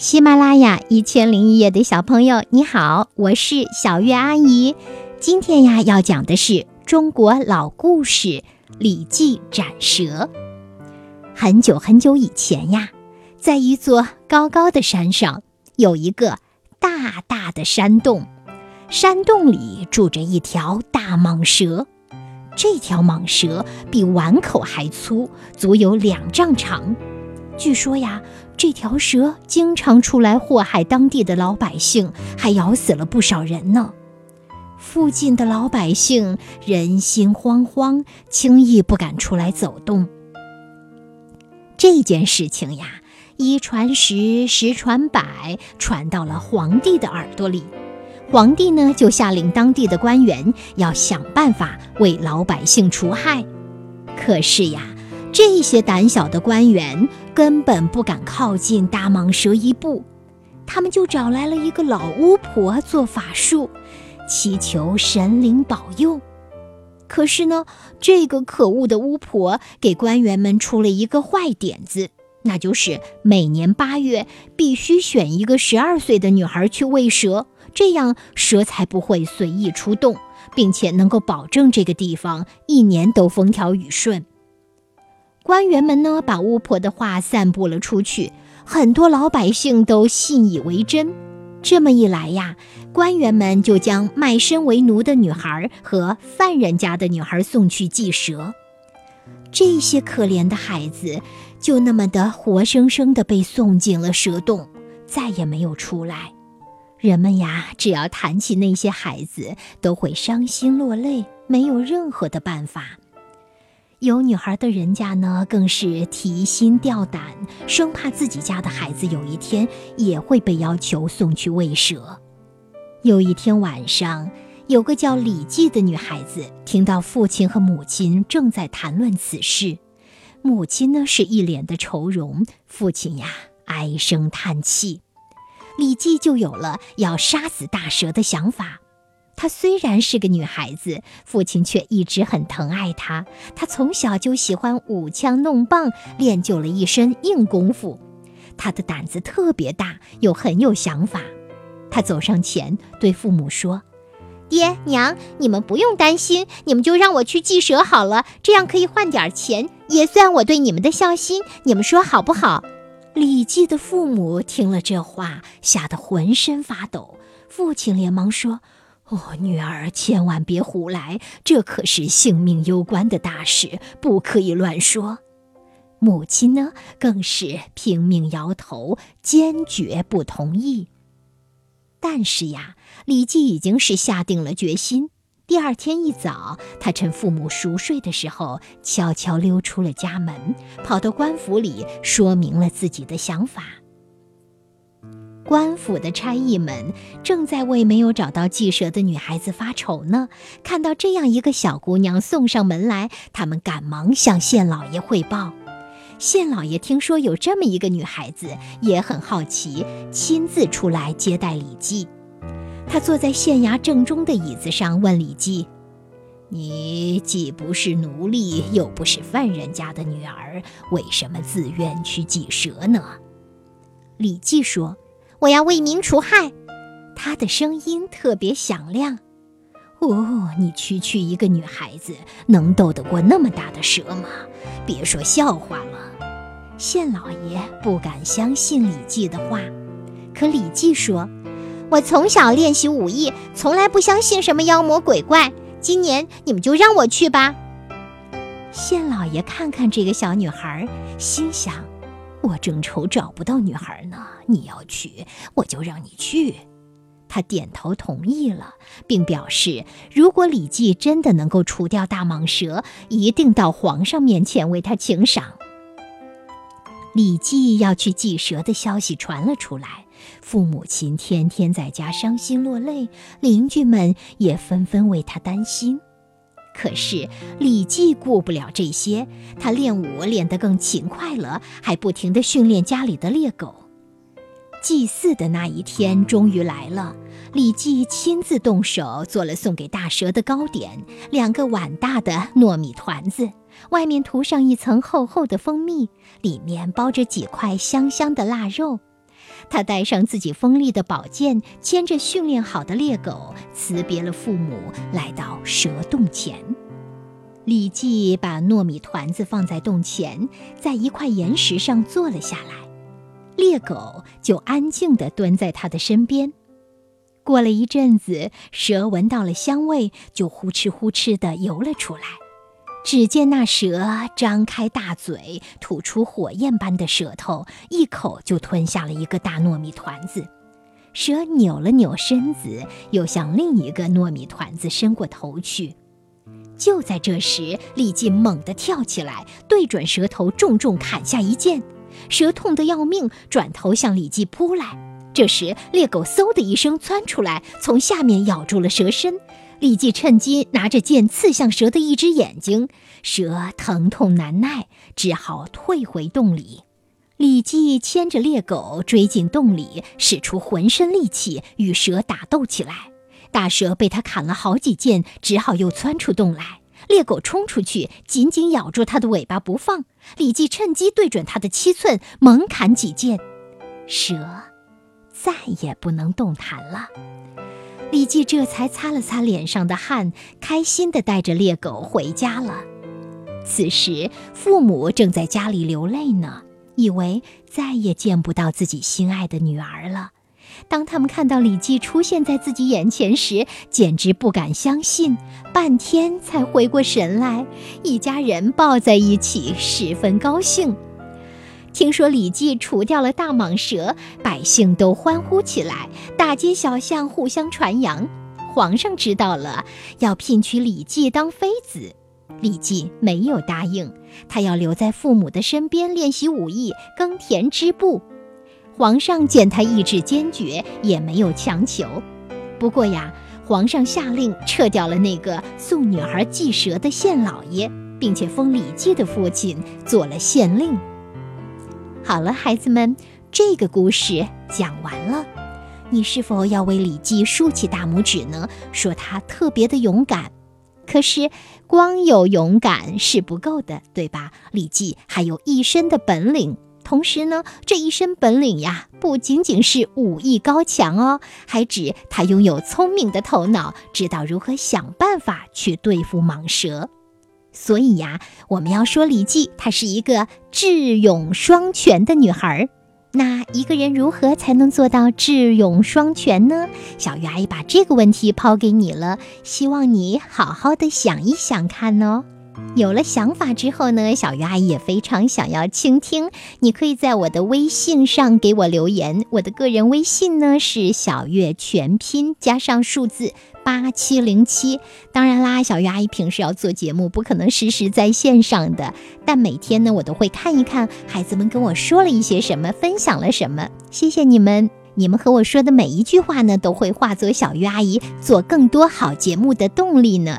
喜马拉雅一千零一夜的小朋友，你好，我是小月阿姨。今天呀，要讲的是中国老故事《李记斩蛇》。很久很久以前呀，在一座高高的山上，有一个大大的山洞，山洞里住着一条大蟒蛇。这条蟒蛇比碗口还粗，足有两丈长。据说呀，这条蛇经常出来祸害当地的老百姓，还咬死了不少人呢。附近的老百姓人心惶惶，轻易不敢出来走动。这件事情呀，一传十，十传百，传到了皇帝的耳朵里。皇帝呢，就下令当地的官员要想办法为老百姓除害。可是呀，这些胆小的官员根本不敢靠近大蟒蛇一步，他们就找来了一个老巫婆做法术，祈求神灵保佑。可是呢，这个可恶的巫婆给官员们出了一个坏点子，那就是每年八月必须选一个十二岁的女孩去喂蛇，这样蛇才不会随意出动，并且能够保证这个地方一年都风调雨顺。官员们呢，把巫婆的话散布了出去，很多老百姓都信以为真。这么一来呀，官员们就将卖身为奴的女孩和犯人家的女孩送去祭蛇。这些可怜的孩子就那么的活生生的被送进了蛇洞，再也没有出来。人们呀，只要谈起那些孩子，都会伤心落泪，没有任何的办法。有女孩的人家呢，更是提心吊胆，生怕自己家的孩子有一天也会被要求送去喂蛇。有一天晚上，有个叫李记的女孩子听到父亲和母亲正在谈论此事，母亲呢是一脸的愁容，父亲呀唉声叹气，李记就有了要杀死大蛇的想法。她虽然是个女孩子，父亲却一直很疼爱她。她从小就喜欢舞枪弄棒，练就了一身硬功夫。她的胆子特别大，又很有想法。她走上前对父母说：“爹娘，你们不用担心，你们就让我去祭蛇好了，这样可以换点钱，也算我对你们的孝心。你们说好不好？”李记的父母听了这话，吓得浑身发抖。父亲连忙说。哦，女儿，千万别胡来，这可是性命攸关的大事，不可以乱说。母亲呢，更是拼命摇头，坚决不同意。但是呀，李记已经是下定了决心。第二天一早，他趁父母熟睡的时候，悄悄溜出了家门，跑到官府里，说明了自己的想法。官府的差役们正在为没有找到祭蛇的女孩子发愁呢。看到这样一个小姑娘送上门来，他们赶忙向县老爷汇报。县老爷听说有这么一个女孩子，也很好奇，亲自出来接待李记。他坐在县衙正中的椅子上，问李记：“你既不是奴隶，又不是犯人家的女儿，为什么自愿去祭蛇呢？”李记说。我要为民除害，他的声音特别响亮。哦，你区区一个女孩子，能斗得过那么大的蛇吗？别说笑话了。县老爷不敢相信李记的话，可李记说：“我从小练习武艺，从来不相信什么妖魔鬼怪。今年你们就让我去吧。”县老爷看看这个小女孩，心想。我正愁找不到女孩呢，你要去，我就让你去。他点头同意了，并表示，如果李记真的能够除掉大蟒蛇，一定到皇上面前为他请赏。李记要去祭蛇的消息传了出来，父母亲天天在家伤心落泪，邻居们也纷纷为他担心。可是李记顾不了这些，他练武练得更勤快了，还不停地训练家里的猎狗。祭祀的那一天终于来了，李记亲自动手做了送给大蛇的糕点，两个碗大的糯米团子，外面涂上一层厚厚的蜂蜜，里面包着几块香香的腊肉。他带上自己锋利的宝剑，牵着训练好的猎狗，辞别了父母，来到蛇洞前。李记把糯米团子放在洞前，在一块岩石上坐了下来，猎狗就安静地蹲在他的身边。过了一阵子，蛇闻到了香味，就呼哧呼哧地游了出来。只见那蛇张开大嘴，吐出火焰般的舌头，一口就吞下了一个大糯米团子。蛇扭了扭身子，又向另一个糯米团子伸过头去。就在这时，李靖猛地跳起来，对准蛇头重重砍下一剑。蛇痛得要命，转头向李靖扑来。这时，猎狗嗖的一声窜出来，从下面咬住了蛇身。李记趁机拿着剑刺向蛇的一只眼睛，蛇疼痛难耐，只好退回洞里。李记牵着猎狗追进洞里，使出浑身力气与蛇打斗起来。大蛇被他砍了好几剑，只好又窜出洞来。猎狗冲出去，紧紧咬住它的尾巴不放。李记趁机对准它的七寸猛砍几剑，蛇再也不能动弹了。李记这才擦了擦脸上的汗，开心地带着猎狗回家了。此时，父母正在家里流泪呢，以为再也见不到自己心爱的女儿了。当他们看到李记出现在自己眼前时，简直不敢相信，半天才回过神来。一家人抱在一起，十分高兴。听说李记除掉了大蟒蛇，百姓都欢呼起来，大街小巷互相传扬。皇上知道了，要聘娶李记当妃子。李记没有答应，他要留在父母的身边练习武艺、耕田织布。皇上见他意志坚决，也没有强求。不过呀，皇上下令撤掉了那个送女孩祭蛇的县老爷，并且封李记的父亲做了县令。好了，孩子们，这个故事讲完了。你是否要为李记竖起大拇指呢？说他特别的勇敢。可是光有勇敢是不够的，对吧？李记还有一身的本领。同时呢，这一身本领呀，不仅仅是武艺高强哦，还指他拥有聪明的头脑，知道如何想办法去对付蟒蛇。所以呀，我们要说李记她是一个智勇双全的女孩。那一个人如何才能做到智勇双全呢？小鱼阿姨把这个问题抛给你了，希望你好好的想一想看哦。有了想法之后呢，小鱼阿姨也非常想要倾听。你可以在我的微信上给我留言，我的个人微信呢是小月全拼加上数字八七零七。当然啦，小鱼阿姨平时要做节目，不可能时时在线上的，但每天呢，我都会看一看孩子们跟我说了一些什么，分享了什么。谢谢你们，你们和我说的每一句话呢，都会化作小鱼阿姨做更多好节目的动力呢。